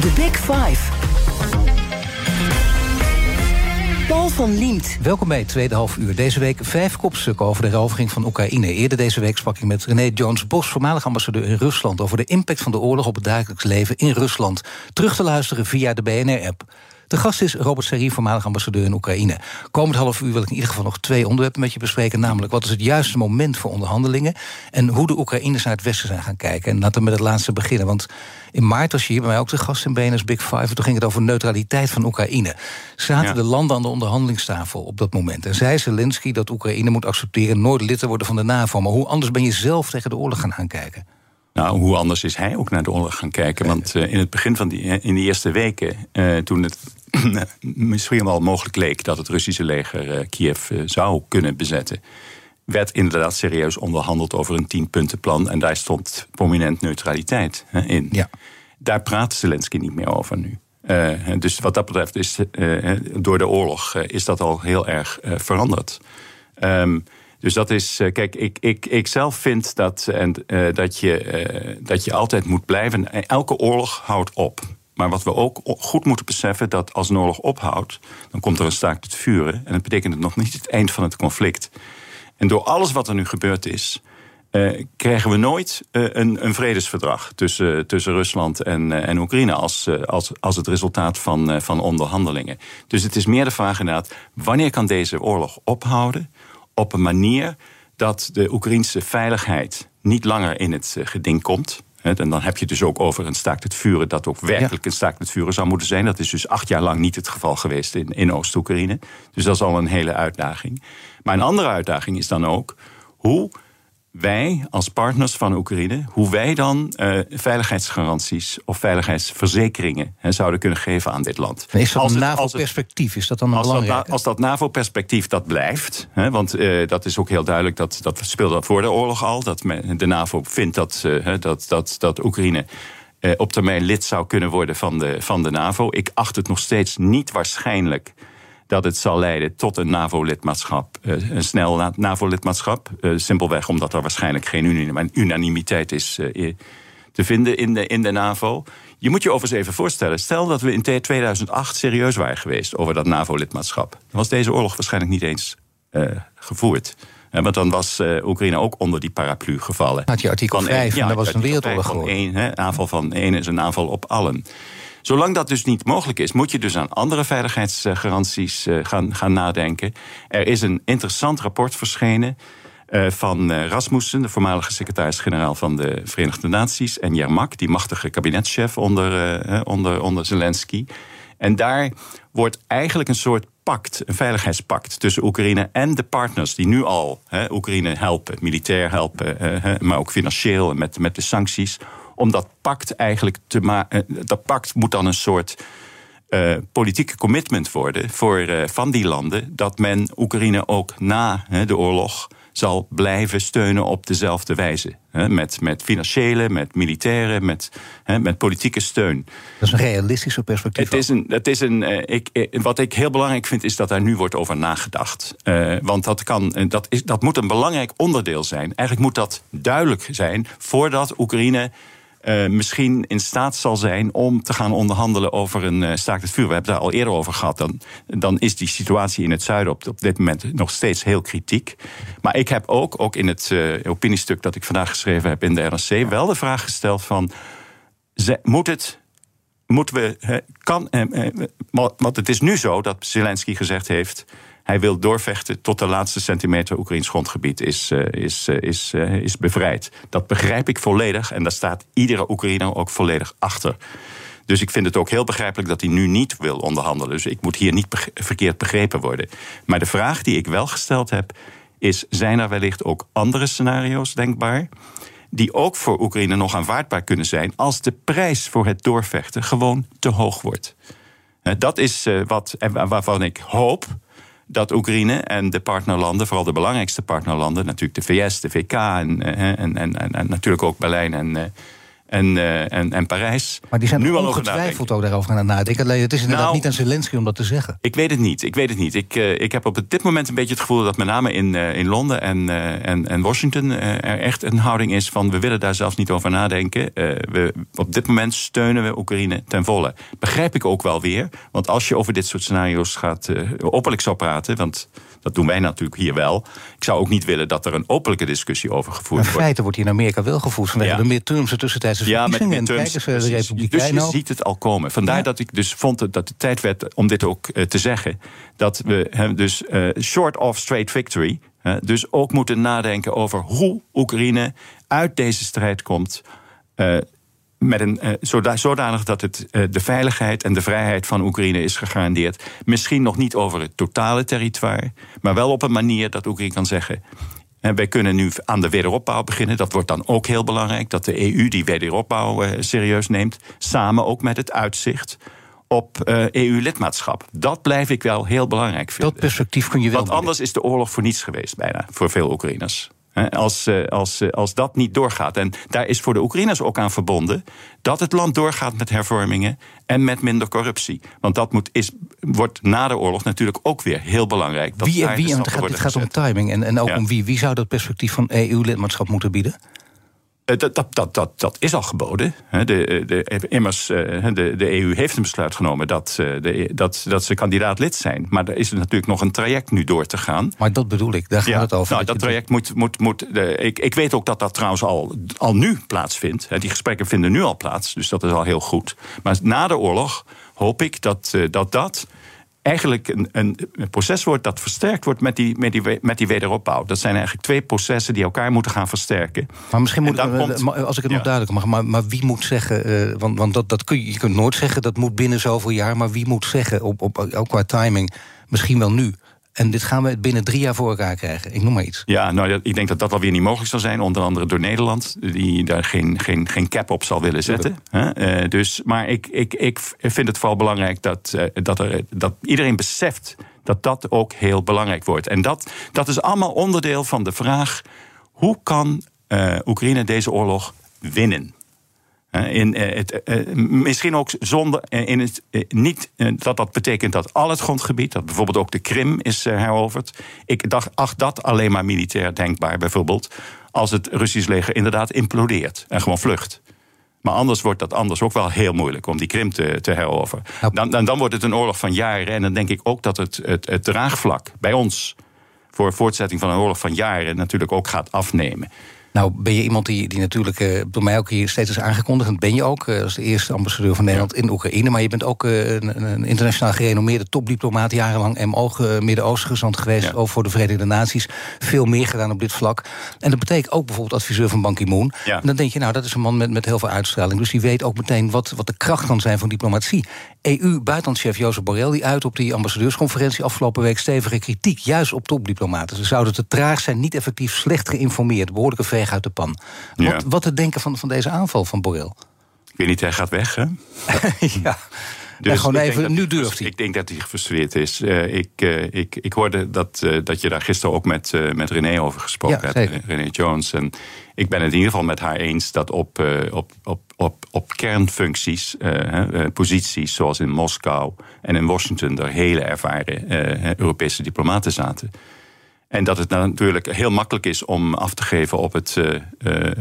[SPEAKER 1] The Big Five. Paul van Liemt.
[SPEAKER 2] Welkom bij het tweede half uur. Deze week vijf kopstukken over de rovering van Oekraïne. Eerder deze week sprak ik met René Jones-Bos, voormalig ambassadeur in Rusland... over de impact van de oorlog op het dagelijks leven in Rusland. Terug te luisteren via de BNR-app. De gast is Robert Serri, voormalig ambassadeur in Oekraïne. Komend half uur wil ik in ieder geval nog twee onderwerpen met je bespreken. Namelijk, wat is het juiste moment voor onderhandelingen? En hoe de Oekraïners naar het westen zijn gaan kijken. En laten we met het laatste beginnen. Want in maart was je hier bij mij ook de gast in BNS Big Five. Toen ging het over neutraliteit van Oekraïne. Zaten
[SPEAKER 3] Ja.
[SPEAKER 2] de landen aan de onderhandelingstafel op dat moment? En zei Zelensky dat Oekraïne moet accepteren nooit lid te worden van de NAVO. Maar hoe anders ben je zelf tegen de oorlog gaan, gaan kijken?
[SPEAKER 3] Nou, hoe anders is hij ook naar de oorlog gaan kijken? Want eh, in het begin van die, in de eerste weken, eh, toen het misschien wel mogelijk leek dat het Russische leger eh, Kiev eh, zou kunnen bezetten, werd inderdaad serieus onderhandeld over een tienpuntenplan. En daar stond prominent neutraliteit hè, in.
[SPEAKER 2] Ja.
[SPEAKER 3] Daar praat Zelensky niet meer over nu. Eh, dus wat dat betreft is eh, door de oorlog eh, is dat al heel erg eh, veranderd. Ehm, dus dat is, eh, kijk, ik, ik, ik zelf vind dat, en, eh, dat, je, eh, dat je altijd moet blijven. Elke oorlog houdt op. Maar wat we ook goed moeten beseffen, dat als een oorlog ophoudt, dan komt er een staakt het vuren. En dat betekent het nog niet het eind van het conflict. En door alles wat er nu gebeurd is, eh, krijgen we nooit eh, een, een vredesverdrag tussen, tussen Rusland en, eh, en Oekraïne als, eh, als, als het resultaat van, eh, van onderhandelingen. Dus het is meer de vraag inderdaad, wanneer kan deze oorlog ophouden op een manier dat de Oekraïnse veiligheid niet langer in het eh, geding komt. En dan heb je dus ook over een staakt het vuren dat ook werkelijk een staakt het vuren zou moeten zijn. Dat is dus acht jaar lang niet het geval geweest in, in Oost-Oekraïne. Dus dat is al een hele uitdaging. Maar een andere uitdaging is dan ook hoe wij als partners van Oekraïne, hoe wij dan eh, veiligheidsgaranties of veiligheidsverzekeringen hè, zouden kunnen geven aan dit land.
[SPEAKER 2] Is dat
[SPEAKER 3] Als
[SPEAKER 2] een NAVO-perspectief? Is dat dan
[SPEAKER 3] als dat,
[SPEAKER 2] belangrijk?
[SPEAKER 3] als dat NAVO-perspectief dat blijft, hè, want eh, dat is ook heel duidelijk, dat, dat speelde voor de oorlog al, dat men- de NAVO vindt dat, eh, dat, dat, dat Oekraïne op termijn lid zou kunnen worden van de, van de NAVO. Ik acht het nog steeds niet waarschijnlijk dat het zal leiden tot een NAVO-lidmaatschap, eh, een snel na- NAVO-lidmaatschap. Eh, simpelweg omdat er waarschijnlijk geen unanimiteit is eh, te vinden in de, in de NAVO. Je moet je overigens even voorstellen, stel dat we in 2008 serieus waren geweest over dat NAVO-lidmaatschap. Dan was deze oorlog waarschijnlijk niet eens gevoerd. Want dan was Oekraïne ook onder die paraplu gevallen.
[SPEAKER 2] Had je artikel
[SPEAKER 3] Van
[SPEAKER 2] 5 en
[SPEAKER 3] ja,
[SPEAKER 2] dat was een wereldoorlog
[SPEAKER 3] 5 van
[SPEAKER 2] geworden.
[SPEAKER 3] één, hè, aanval van één is een aanval op allen. Zolang dat dus niet mogelijk is, moet je dus aan andere veiligheidsgaranties eh, gaan, gaan nadenken. Er is een interessant rapport verschenen eh, van eh, Rasmussen, de voormalige secretaris-generaal van de Verenigde Naties, en Yermak, die machtige kabinetschef onder, onder, onder Zelensky. En daar wordt eigenlijk een soort pact, een veiligheidspact tussen Oekraïne en de partners die nu al Oekraïne helpen, militair helpen, maar ook financieel met, met de sancties. Om dat pact eigenlijk te maken. Dat pact moet dan een soort eh, politieke commitment worden voor, eh, van die landen. Dat men Oekraïne ook na de oorlog zal blijven steunen op dezelfde wijze. Met, met financiële, met militaire, met, met politieke steun.
[SPEAKER 2] Dat is een realistische perspectief.
[SPEAKER 3] Het is een, het is een, eh, ik, eh, wat ik heel belangrijk vind, is dat daar nu wordt over nagedacht. Eh, want dat, kan, eh, dat, is, dat moet een belangrijk onderdeel zijn. Eigenlijk moet dat duidelijk zijn voordat Oekraïne uh, misschien in staat zal zijn om te gaan onderhandelen over een uh, staakt het vuur. We hebben daar al eerder over gehad. Dan, dan is die situatie in het zuiden op, op dit moment nog steeds heel kritiek. Maar ik heb ook, ook in het uh, opiniestuk dat ik vandaag geschreven heb in de RNC, wel de vraag gesteld van. Moet het moeten we. Kan, want het is nu zo dat Zelensky gezegd heeft. Hij wil doorvechten tot de laatste centimeter Oekraïns grondgebied is, uh, is, uh, is, uh, is bevrijd. Dat begrijp ik volledig en daar staat iedere Oekraïner ook volledig achter. Dus ik vind het ook heel begrijpelijk dat hij nu niet wil onderhandelen. Dus ik moet hier niet verkeerd begrepen worden. Maar de vraag die ik wel gesteld heb is: zijn er wellicht ook andere scenario's denkbaar? Die ook voor Oekraïne nog aanvaardbaar kunnen zijn als de prijs voor het doorvechten gewoon te hoog wordt. Dat is wat, waarvan ik hoop dat Oekraïne en de partnerlanden, vooral de belangrijkste partnerlanden, natuurlijk de VS, de VK en, en, en, en, en natuurlijk ook Berlijn en, eh, en, uh, en, en Parijs.
[SPEAKER 2] Maar die zijn
[SPEAKER 3] nu
[SPEAKER 2] al ongetwijfeld ook daarover gaan nadenken. Het is inderdaad nou, niet aan Zelensky om dat te zeggen.
[SPEAKER 3] Ik weet het niet. Ik weet het niet. Ik, uh, ik heb op dit moment een beetje het gevoel dat met name in, uh, in Londen en, en, en Washington er echt een houding is van we willen daar zelfs niet over nadenken. we, op dit moment steunen we Oekraïne ten volle. Begrijp ik ook wel weer. Want als je over dit soort scenario's gaat openlijk zou praten, want dat doen wij natuurlijk hier wel. Ik zou ook niet willen dat er een openlijke discussie over gevoerd wordt.
[SPEAKER 2] In feite wordt hier in Amerika wel gevoerd vanwege ja. de midterms, tussentijdse
[SPEAKER 3] ja, met midterms, en de Republikeinen Dus je ziet het al komen. Vandaar ja. dat ik dus vond dat de tijd werd om dit ook uh, te zeggen. Dat we dus uh, short of straight victory... Uh, dus ook moeten nadenken over hoe Oekraïne uit deze strijd komt met een, uh, zodanig dat het, uh, de veiligheid en de vrijheid van Oekraïne is gegarandeerd. Misschien nog niet over het totale territoire, maar wel op een manier dat Oekraïne kan zeggen. En wij kunnen nu aan de wederopbouw beginnen. Dat wordt dan ook heel belangrijk dat de EU die wederopbouw uh, serieus neemt. Samen ook met het uitzicht op EU-lidmaatschap. Dat blijf ik wel heel belangrijk vinden.
[SPEAKER 2] Dat perspectief kun je wel.
[SPEAKER 3] Want anders is de oorlog voor niets geweest, bijna, voor veel Oekraïners. Als, eh, als, eh, als dat niet doorgaat. En daar is voor de Oekraïners ook aan verbonden dat het land doorgaat met hervormingen en met minder corruptie. Want dat moet, is, wordt na de oorlog natuurlijk ook weer heel belangrijk. Dat
[SPEAKER 2] wie, wie, het gaat, het gaat om timing en, en ook ja. om wie. Wie zou dat perspectief van EU-lidmaatschap moeten bieden?
[SPEAKER 3] Dat, dat, dat, dat, dat is al geboden. De, de, immers, de, de EU heeft een besluit genomen dat, de, dat, dat ze kandidaat lid zijn. Maar er is natuurlijk nog een traject nu door te gaan.
[SPEAKER 2] Maar dat bedoel ik, daar gaat het over.
[SPEAKER 3] Nou, dat, dat traject moet. moet, ik, ik weet ook dat dat trouwens al, al nu plaatsvindt. Die gesprekken vinden nu al plaats, dus dat is al heel goed. Maar na de oorlog hoop ik dat dat. dat eigenlijk een, een, proces wordt dat versterkt wordt met die, met, die, met die wederopbouw. Dat zijn eigenlijk twee processen die elkaar moeten gaan versterken.
[SPEAKER 2] Maar misschien moet, als ik het nog duidelijk mag, maar, maar wie moet zeggen, uh, want, want dat, dat kun je, je kunt nooit zeggen, dat moet binnen zoveel jaar, maar wie moet zeggen, op, op, ook qua timing, misschien wel nu. En dit gaan we binnen drie jaar voor elkaar krijgen. Ik noem maar iets.
[SPEAKER 3] Ja, nou, ik denk dat dat alweer niet mogelijk zal zijn. Onder andere door Nederland, die daar geen, geen, geen cap op zal willen zetten. Uh, dus, maar ik, ik, ik vind het vooral belangrijk dat, uh, dat, er, dat iedereen beseft dat dat ook heel belangrijk wordt. En dat, dat is allemaal onderdeel van de vraag: hoe kan uh, Oekraïne deze oorlog winnen? In het, misschien ook zonder in het, niet dat dat betekent dat al het grondgebied, dat bijvoorbeeld ook de Krim is heroverd. Ik dacht, acht dat alleen maar militair denkbaar, bijvoorbeeld, als het Russisch leger inderdaad implodeert en gewoon vlucht. Maar anders wordt dat anders ook wel heel moeilijk om die Krim te, te heroveren. Dan, dan, dan wordt het een oorlog van jaren. En dan denk ik ook dat het, het, het draagvlak bij ons voor voortzetting van een oorlog van jaren natuurlijk ook gaat afnemen.
[SPEAKER 2] Nou, ben je iemand die, die natuurlijk uh, door mij ook hier steeds is aangekondigd. En ben je ook uh, als de eerste ambassadeur van Nederland in Oekraïne. Maar je bent ook uh, een, een, internationaal gerenommeerde topdiplomaat. Jarenlang MO Midden-Oosten gezant geweest. Ja. Ook voor de Verenigde Naties. Veel meer gedaan op dit vlak. En dat betekent ook bijvoorbeeld adviseur van Ban Ki-moon. Ja. En dan denk je, nou, dat is een man met, met heel veel uitstraling. Dus die weet ook meteen wat, wat de kracht kan zijn van diplomatie. EU-buitenlandchef Jozef Borrell die uit op die ambassadeursconferentie afgelopen week stevige kritiek. Juist op topdiplomaten. Ze zouden te traag zijn, niet effectief, slecht geïnformeerd. Behoorlijke uit de pan. Ja. Wat, wat te denken van, van deze aanval van Borrell?
[SPEAKER 3] Ik weet niet, hij gaat weg, hè?
[SPEAKER 2] ja. Dus gewoon even, nu durft hij.
[SPEAKER 3] Ik denk dat hij gefrustreerd is. Uh, ik, uh, ik, ik hoorde dat, uh, dat je daar gisteren ook met, met René over gesproken ja, hebt. René Jones. En ik ben het in ieder geval met haar eens dat op, op, op, op, op kernfuncties, posities zoals in Moskou en in Washington, er hele ervaren Europese diplomaten zaten. En dat het natuurlijk heel makkelijk is om af te geven op het,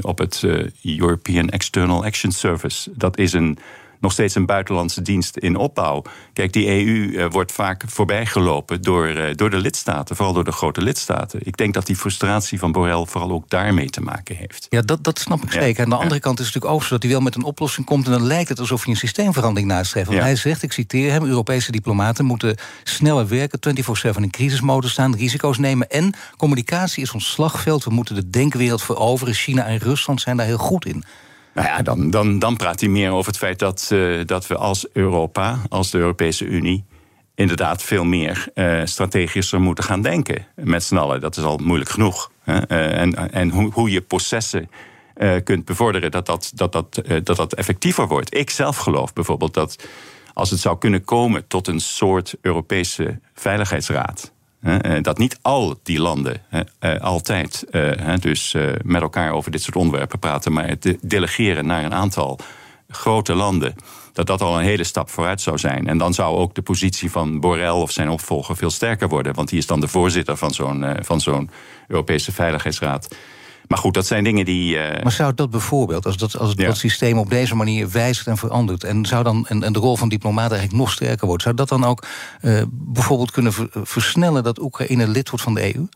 [SPEAKER 3] op het European External Action Service. Dat is een nog steeds een buitenlandse dienst in opbouw. Kijk, die EU eh, wordt vaak voorbijgelopen door, eh, door de lidstaten, vooral door de grote lidstaten. Ik denk dat die frustratie van Borrell vooral ook daarmee te maken heeft.
[SPEAKER 2] Ja, dat, dat snap ik zeker. Aan de andere kant is het natuurlijk ook zo dat hij wel met een oplossing komt en dan lijkt het alsof hij een systeemverandering nastreeft. Want hij zegt, ik citeer hem, Europese diplomaten moeten sneller werken, 24-7 in crisismodus staan, risico's nemen en communicatie is ons slagveld. We moeten de denkwereld veroveren. China en Rusland zijn daar heel goed in.
[SPEAKER 3] Nou ja, dan, dan, dan praat hij meer over het feit dat, uh, dat we als Europa, als de Europese Unie, inderdaad veel meer uh, strategischer moeten gaan denken. Met z'n allen. Dat is al moeilijk genoeg. Hè? Uh, en en hoe, hoe je processen kunt bevorderen, dat dat, dat, dat, dat dat effectiever wordt. Ik zelf geloof bijvoorbeeld dat als het zou kunnen komen tot een soort Europese Veiligheidsraad eh, dat niet al die landen eh, altijd eh, dus met elkaar over dit soort onderwerpen praten, maar het delegeren naar een aantal grote landen, dat dat al een hele stap vooruit zou zijn. En dan zou ook de positie van Borrell of zijn opvolger veel sterker worden, want die is dan de voorzitter van zo'n van zo'n Europese Veiligheidsraad. Maar goed, dat zijn dingen die. Uh...
[SPEAKER 2] Maar zou dat bijvoorbeeld, als, dat, als dat systeem op deze manier wijzigt en verandert. en zou dan en, en de rol van diplomaten eigenlijk nog sterker wordt. zou dat dan ook uh, bijvoorbeeld kunnen versnellen dat Oekraïne lid wordt van de EU?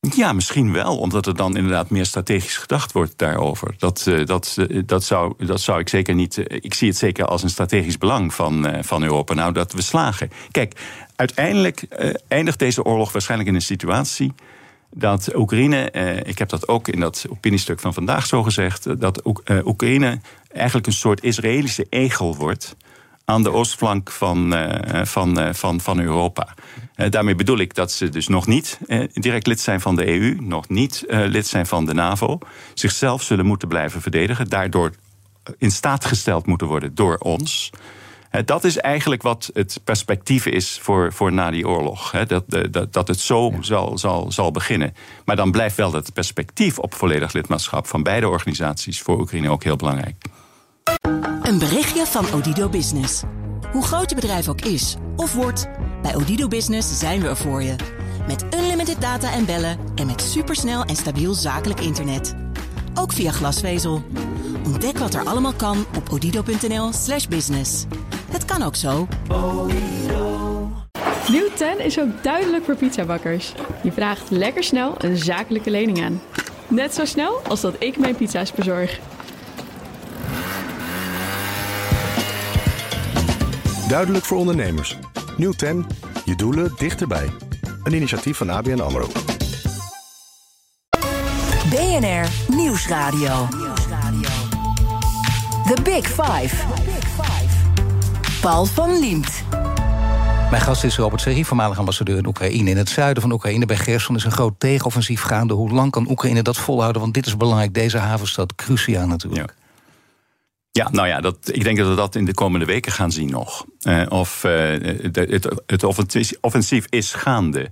[SPEAKER 3] Ja, misschien wel, omdat er dan inderdaad meer strategisch gedacht wordt daarover. Dat, uh, dat, uh, dat, zou, dat zou ik zeker niet. Uh, ik zie het zeker als een strategisch belang van, van Europa. Nou, dat we slagen. Kijk, uiteindelijk eindigt deze oorlog waarschijnlijk in een situatie dat Oekraïne, eh, ik heb dat ook in dat opiniestuk van vandaag zo gezegd, dat eh, Oekraïne eigenlijk een soort Israëlische egel wordt aan de oostflank van, van, van, van Europa. daarmee bedoel ik dat ze dus nog niet direct lid zijn van de EU, nog niet lid zijn van de NAVO, zichzelf zullen moeten blijven verdedigen, daardoor in staat gesteld moeten worden door ons. Dat is eigenlijk wat het perspectief is voor, voor na die oorlog. Dat, dat, dat het zo zal, zal, zal beginnen. Maar dan blijft wel het perspectief op volledig lidmaatschap van beide organisaties voor Oekraïne ook heel belangrijk.
[SPEAKER 5] Een berichtje van Odido Business. Hoe groot je bedrijf ook is of wordt, bij Odido Business zijn we er voor je. Met unlimited data en bellen en met supersnel en stabiel zakelijk internet. Ook via glasvezel. Ontdek wat er allemaal kan op odido.nl/slash business. Het kan ook zo.
[SPEAKER 6] Nieuw 10 is ook duidelijk voor pizzabakkers. Je vraagt lekker snel een zakelijke lening aan. Net zo snel als dat ik mijn pizza's bezorg.
[SPEAKER 7] Duidelijk voor ondernemers. Nieuw 10. Je doelen dichterbij. Een initiatief van ABN AMRO.
[SPEAKER 1] BNR Nieuwsradio. The Big Five. Paul van Liemt.
[SPEAKER 2] Mijn gast is Robert Serri, voormalig ambassadeur in Oekraïne. In het zuiden van Oekraïne, bij Gerson, is een groot tegenoffensief gaande. Hoe lang kan Oekraïne dat volhouden? Want dit is belangrijk, deze havenstad, cruciaal natuurlijk.
[SPEAKER 3] Ja. Ja, nou ja, dat, ik denk dat we dat in de komende weken gaan zien nog. Uh, of uh, het, het offensief is gaande.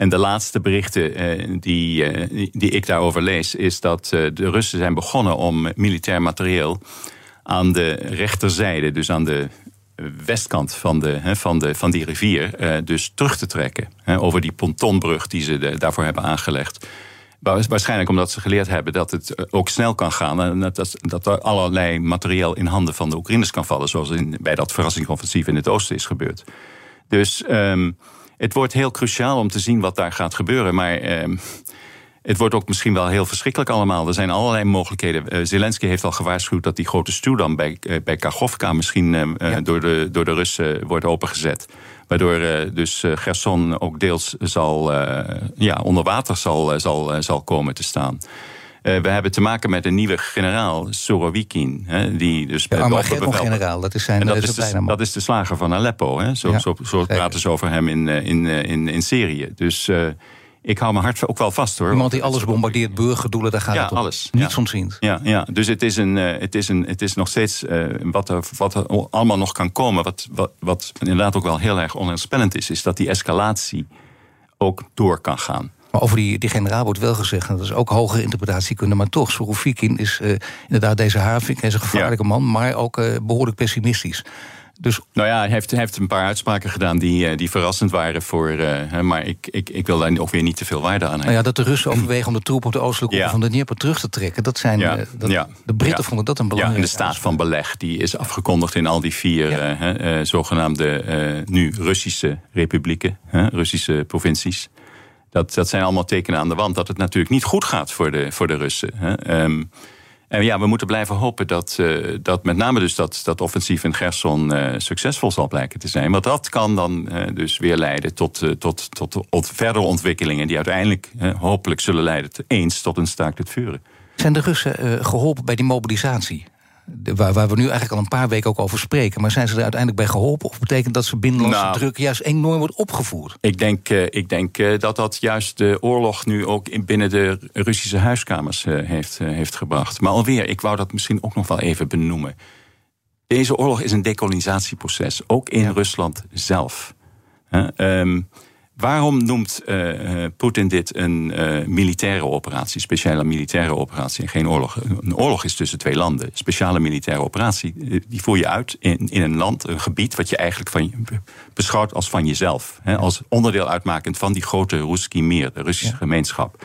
[SPEAKER 3] En de laatste berichten uh, die, die ik daarover lees, is dat de Russen zijn begonnen om militair materieel aan de rechterzijde, dus aan de westkant van, de, van, de, van die rivier, eh, dus terug te trekken. over die pontonbrug die ze daarvoor hebben aangelegd. Waarschijnlijk omdat ze geleerd hebben dat het eh, ook snel kan gaan. En dat, dat er allerlei materieel in handen van de Oekraïners kan vallen. Zoals in, bij dat verrassingsoffensief in het oosten is gebeurd. Dus um, het wordt heel cruciaal om te zien wat daar gaat gebeuren. Maar um, het wordt ook misschien wel heel verschrikkelijk allemaal. Er zijn allerlei mogelijkheden. Uh, Zelensky heeft al gewaarschuwd dat die grote stuwdam bij, uh, bij Kachovka misschien uh, door, de, door de Russen wordt opengezet. Waardoor dus Gerson ook deels zal, ja, onder water zal, zal, zal komen te staan. We hebben te maken met een nieuwe generaal, Sorowikin. Hè, die dus
[SPEAKER 2] ja, generaal, dat is zijn
[SPEAKER 3] dat, is de, dat is de slager van Aleppo. Hè. Zo, ja, zo, zo praten ze over hem in, in, in, in Syrië. Dus ik hou mijn hart ook wel vast hoor.
[SPEAKER 2] Iemand die alles bombardeert, burgerdoelen, daar gaat
[SPEAKER 3] ja,
[SPEAKER 2] het
[SPEAKER 3] om. alles.
[SPEAKER 2] Niets ja. ontziend.
[SPEAKER 3] Ja, ja, dus het is, een, het is, een, het is nog steeds uh, wat, er, wat er allemaal nog kan komen. Wat, wat, wat inderdaad ook wel heel erg onheilspellend is, is dat die escalatie ook door kan gaan.
[SPEAKER 2] Maar over die, die generaal wordt wel gezegd, en dat is ook hogere interpretatiekunde, maar toch, Sorovikin is uh, inderdaad deze Havik, hij is een gevaarlijke ja. man, maar ook behoorlijk pessimistisch. Dus...
[SPEAKER 3] Nou ja, hij heeft, heeft een paar uitspraken gedaan die, eh, die verrassend waren voor. Uh, maar ik, ik, ik wil daar ook weer niet te veel waarde aan hebben.
[SPEAKER 2] Nou ja, dat de Russen overwegen om de troepen op de oostelijke ja. van de Dnieper terug te trekken. Dat zijn. Ja. dat, ja. De Britten vonden dat een belangrijke.
[SPEAKER 3] Ja, en de staat van beleg die is afgekondigd in al die vier zogenaamde nu Russische republieken, Russische provincies. Dat, dat zijn allemaal tekenen aan de wand dat het natuurlijk niet goed gaat voor de, voor de Russen. Um, en ja, we moeten blijven hopen dat, uh, dat met name dus dat, dat offensief in Gerson uh, succesvol zal blijken te zijn. Want dat kan dan uh, dus weer leiden tot, tot, tot, tot verdere ontwikkelingen die uiteindelijk hopelijk zullen leiden eens tot een staakt het vuren.
[SPEAKER 2] Zijn de Russen geholpen bij die mobilisatie? Waar, waar, we nu eigenlijk al een paar weken ook over spreken. Maar zijn ze er uiteindelijk bij geholpen? Of betekent dat ze binnenlandse nou, druk juist enorm wordt opgevoerd?
[SPEAKER 3] Ik denk, uh, ik denk uh, dat dat juist de oorlog nu ook in, binnen de Russische huiskamers uh, heeft, heeft gebracht. Maar alweer, ik wou dat misschien ook nog wel even benoemen. Deze oorlog is een decolonisatieproces, ook in ja. Rusland zelf. Um, Waarom noemt uh, Poetin dit een uh, militaire operatie, speciale militaire operatie en geen oorlog? Een oorlog is tussen twee landen. Speciale militaire operatie, die voer je uit in, in een land, een gebied wat je eigenlijk van, beschouwt als van jezelf. Hè, als onderdeel uitmakend van die grote Ruski Mir, de Russische gemeenschap.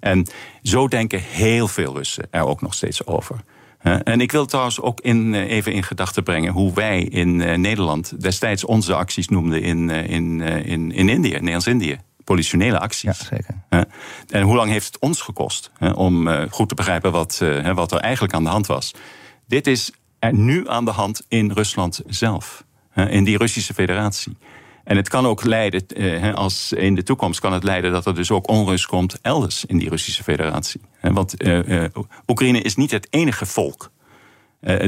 [SPEAKER 3] En zo denken heel veel Russen er ook nog steeds over. En ik wil trouwens ook in, eh, even in gedachten brengen hoe wij in eh, Nederland destijds onze acties noemden in, eh, in, in, in Indië, Nederlands-Indië. Politionele acties.
[SPEAKER 2] Ja, zeker.
[SPEAKER 3] En hoe lang heeft het ons gekost om goed te begrijpen wat, wat er eigenlijk aan de hand was? Dit is nu aan de hand in Rusland zelf, in die Russische federatie. En het kan ook leiden, eh, als in de toekomst kan het leiden dat er dus ook onrust komt elders in die Russische federatie. Want eh, eh, Oekraïne is niet het enige volk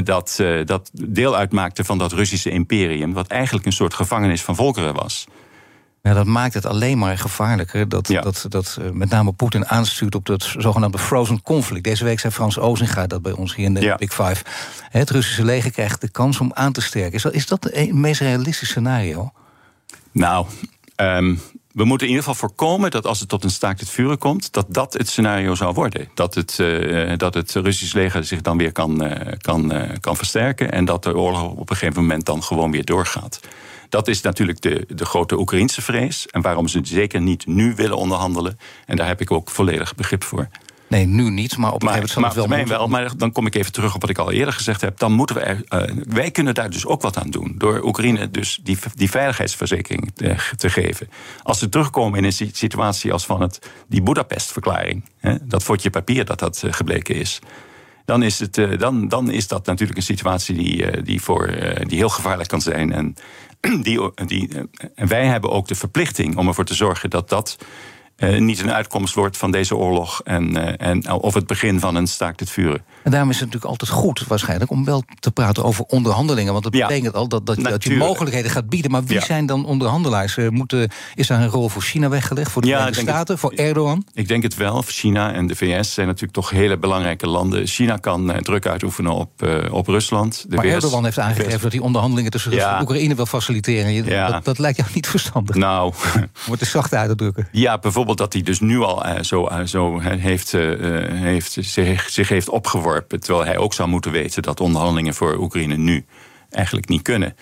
[SPEAKER 3] dat, dat deel uitmaakte van dat Russische imperium, wat eigenlijk een soort gevangenis van volkeren was.
[SPEAKER 2] Ja, dat maakt het alleen maar gevaarlijker dat, dat, dat met name Poetin aanstuurt op dat zogenaamde frozen conflict. Deze week zei Frans Ozinga dat bij ons hier in de Big Five. Het Russische leger krijgt de kans om aan te sterken. Is dat, is dat het meest realistische scenario?
[SPEAKER 3] Nou, um, we moeten in ieder geval voorkomen dat als het tot een staakt het vuren komt, dat dat het scenario zou worden. Dat het, uh, dat het Russisch leger zich dan weer kan, uh, kan, kan versterken en dat de oorlog op een gegeven moment dan gewoon weer doorgaat. Dat is natuurlijk de, de grote Oekraïnse vrees en waarom ze zeker niet nu willen onderhandelen. En daar heb ik ook volledig begrip voor.
[SPEAKER 2] Nee, nu niet, maar op een gegeven moment
[SPEAKER 3] wel, wel Maar dan kom ik even terug op wat ik al eerder gezegd heb. Dan moeten we er, uh, wij kunnen daar dus ook wat aan doen. Door Oekraïne dus die, die veiligheidsverzekering te, te, geven. Als ze terugkomen in een situatie als van het, die Budapest-verklaring... dat fotje papier dat dat uh, gebleken is... Dan is, het, uh, dan, dan is dat natuurlijk een situatie die, die, voor, die heel gevaarlijk kan zijn. En, die, die, en wij hebben ook de verplichting om ervoor te zorgen dat dat niet een uitkomst wordt van deze oorlog. En, uh, en, of het begin van een staakt het vuren.
[SPEAKER 2] En daarom is het natuurlijk altijd goed, waarschijnlijk, om wel te praten over onderhandelingen. Want dat betekent al dat, dat, dat, je mogelijkheden gaat bieden. Maar wie zijn dan onderhandelaars? Uh, moeten, is daar een rol voor China weggelegd? Voor de ja, Verenigde Staten? voor Erdogan?
[SPEAKER 3] Ik denk het wel. China en de VS zijn natuurlijk toch hele belangrijke landen. China kan druk uitoefenen op, op Rusland.
[SPEAKER 2] De maar VS, Erdogan heeft aangegeven dat hij onderhandelingen tussen Rusland en Oekraïne wil faciliteren. Dat, dat, lijkt jou niet verstandig.
[SPEAKER 3] Nou,
[SPEAKER 2] het te zacht uit te drukken.
[SPEAKER 3] Ja, bijvoorbeeld dat hij dus nu al uh, zo, zo heeft, heeft, zich, zich, heeft opgeworpen. Terwijl hij ook zou moeten weten dat onderhandelingen voor Oekraïne nu eigenlijk niet kunnen.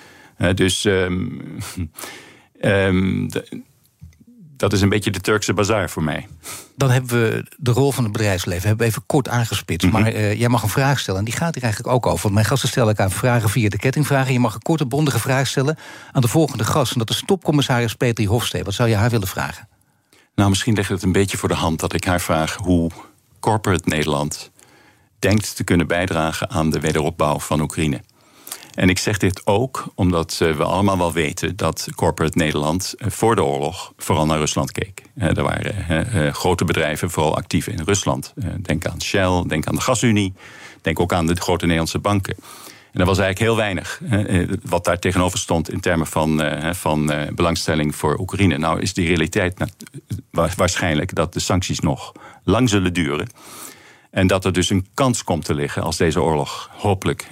[SPEAKER 3] dus um, um, dat is een beetje de Turkse bazaar voor mij.
[SPEAKER 2] Dan hebben we de rol van het bedrijfsleven hebben we even kort aangespitst. Mm -hmm. Maar uh, jij mag een vraag stellen en die gaat hier eigenlijk ook over. Want mijn gasten stellen elkaar vragen via de kettingvragen. Je mag een korte, bondige vraag stellen aan de volgende gast. En dat is topcommissaris Petri Hofstee. Wat zou je haar willen vragen?
[SPEAKER 3] Nou, misschien ligt het een beetje voor de hand dat ik haar vraag hoe corporate Nederland denkt te kunnen bijdragen aan de wederopbouw van Oekraïne. En ik zeg dit ook omdat we allemaal wel weten dat corporate Nederland eh, voor de oorlog vooral naar Rusland keek. Er waren grote bedrijven vooral actief in Rusland. Denk aan Shell, denk aan de Gasunie, denk ook aan de grote Nederlandse banken. En er was eigenlijk heel weinig eh, wat daar tegenover stond in termen van, eh, van eh, belangstelling voor Oekraïne. Nou is die realiteit waarschijnlijk dat de sancties nog lang zullen duren. En dat er dus een kans komt te liggen als deze oorlog hopelijk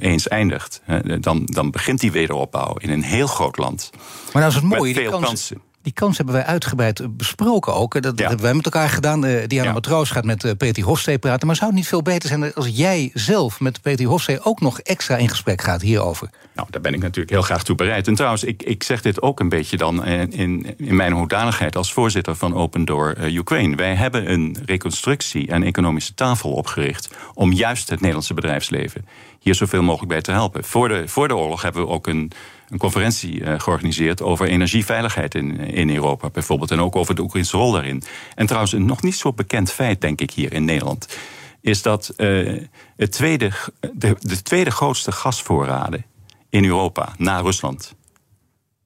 [SPEAKER 3] eens eindigt. dan, dan begint die wederopbouw in een heel groot land.
[SPEAKER 2] Maar nou is het mooie, die kansen, Die kans hebben wij uitgebreid besproken ook. Dat, hebben wij met elkaar gedaan. Uh, Diana ja. Matroos gaat met uh, Peter Hofstee praten. Maar zou het niet veel beter zijn als jij zelf met Peter Hofstee ook nog extra in gesprek gaat hierover?
[SPEAKER 3] Nou, daar ben ik natuurlijk heel graag toe bereid. En trouwens, ik, ik zeg dit ook een beetje dan in, in, in mijn hoedanigheid als voorzitter van Open Door uh, Ukraine. Wij hebben een reconstructie- en economische tafel opgericht om juist het Nederlandse bedrijfsleven hier zoveel mogelijk bij te helpen. Voor de, voor de oorlog hebben we ook een, een conferentie uh, georganiseerd over energieveiligheid in, in Europa bijvoorbeeld. En ook over de Oekraïnse rol daarin. En trouwens, een nog niet zo bekend feit, denk ik, hier in Nederland. Is dat uh, het tweede, de, de tweede grootste gasvoorraden in Europa, na Rusland,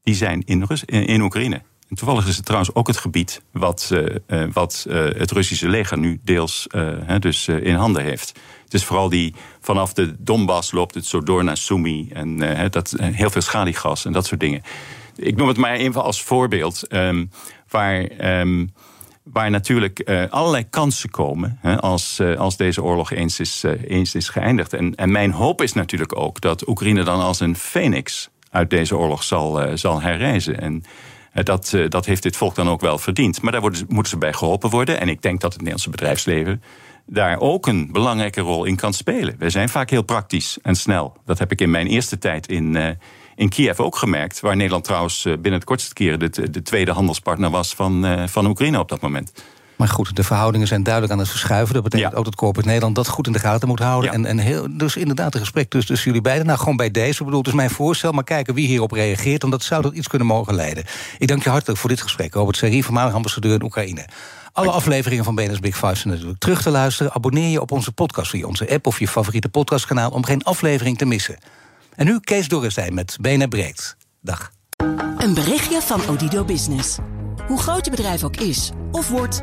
[SPEAKER 3] die zijn in, in Oekraïne. En toevallig is het trouwens ook het gebied wat, uh, wat uh, het Russische leger nu deels dus, in handen heeft. Het is vooral die vanaf de Donbass loopt het zo door naar Sumy en dat, heel veel schaliegas en dat soort dingen. Ik noem het maar even als voorbeeld um, waar. Um, waar natuurlijk allerlei kansen komen als, als deze oorlog eens is, eens is geëindigd. En, en mijn hoop is natuurlijk ook dat Oekraïne dan als een phoenix uit deze oorlog zal, zal herreizen. En dat, dat heeft dit volk dan ook wel verdiend. Maar daar moeten ze bij geholpen worden. En ik denk dat het Nederlandse bedrijfsleven daar ook een belangrijke rol in kan spelen. We zijn vaak heel praktisch en snel. Dat heb ik in mijn eerste tijd in in Kiev ook gemerkt. Waar Nederland trouwens binnen het kortste keren de, de tweede handelspartner was van, van Oekraïne op dat moment.
[SPEAKER 2] Maar goed, de verhoudingen zijn duidelijk aan het verschuiven. Dat betekent ja. ook dat Corporate Nederland dat goed in de gaten moet houden. Ja. En, en heel, dus inderdaad, een gesprek tussen, tussen jullie beiden. Nou, gewoon bij deze. Ik bedoel, het is mijn voorstel, maar kijken wie hierop reageert. Want dat zou tot iets kunnen mogen leiden. Ik dank je hartelijk voor dit gesprek. Robert Serie, voormalig ambassadeur in Oekraïne. Alle afleveringen van BNS Big Five zijn natuurlijk terug te luisteren. Abonneer je op onze podcast via onze app of je favoriete podcastkanaal... om geen aflevering te missen. En nu Kees Dorrestein met BNR Breekt. Dag.
[SPEAKER 5] Een berichtje van Odido Business. Hoe groot je bedrijf ook is of wordt,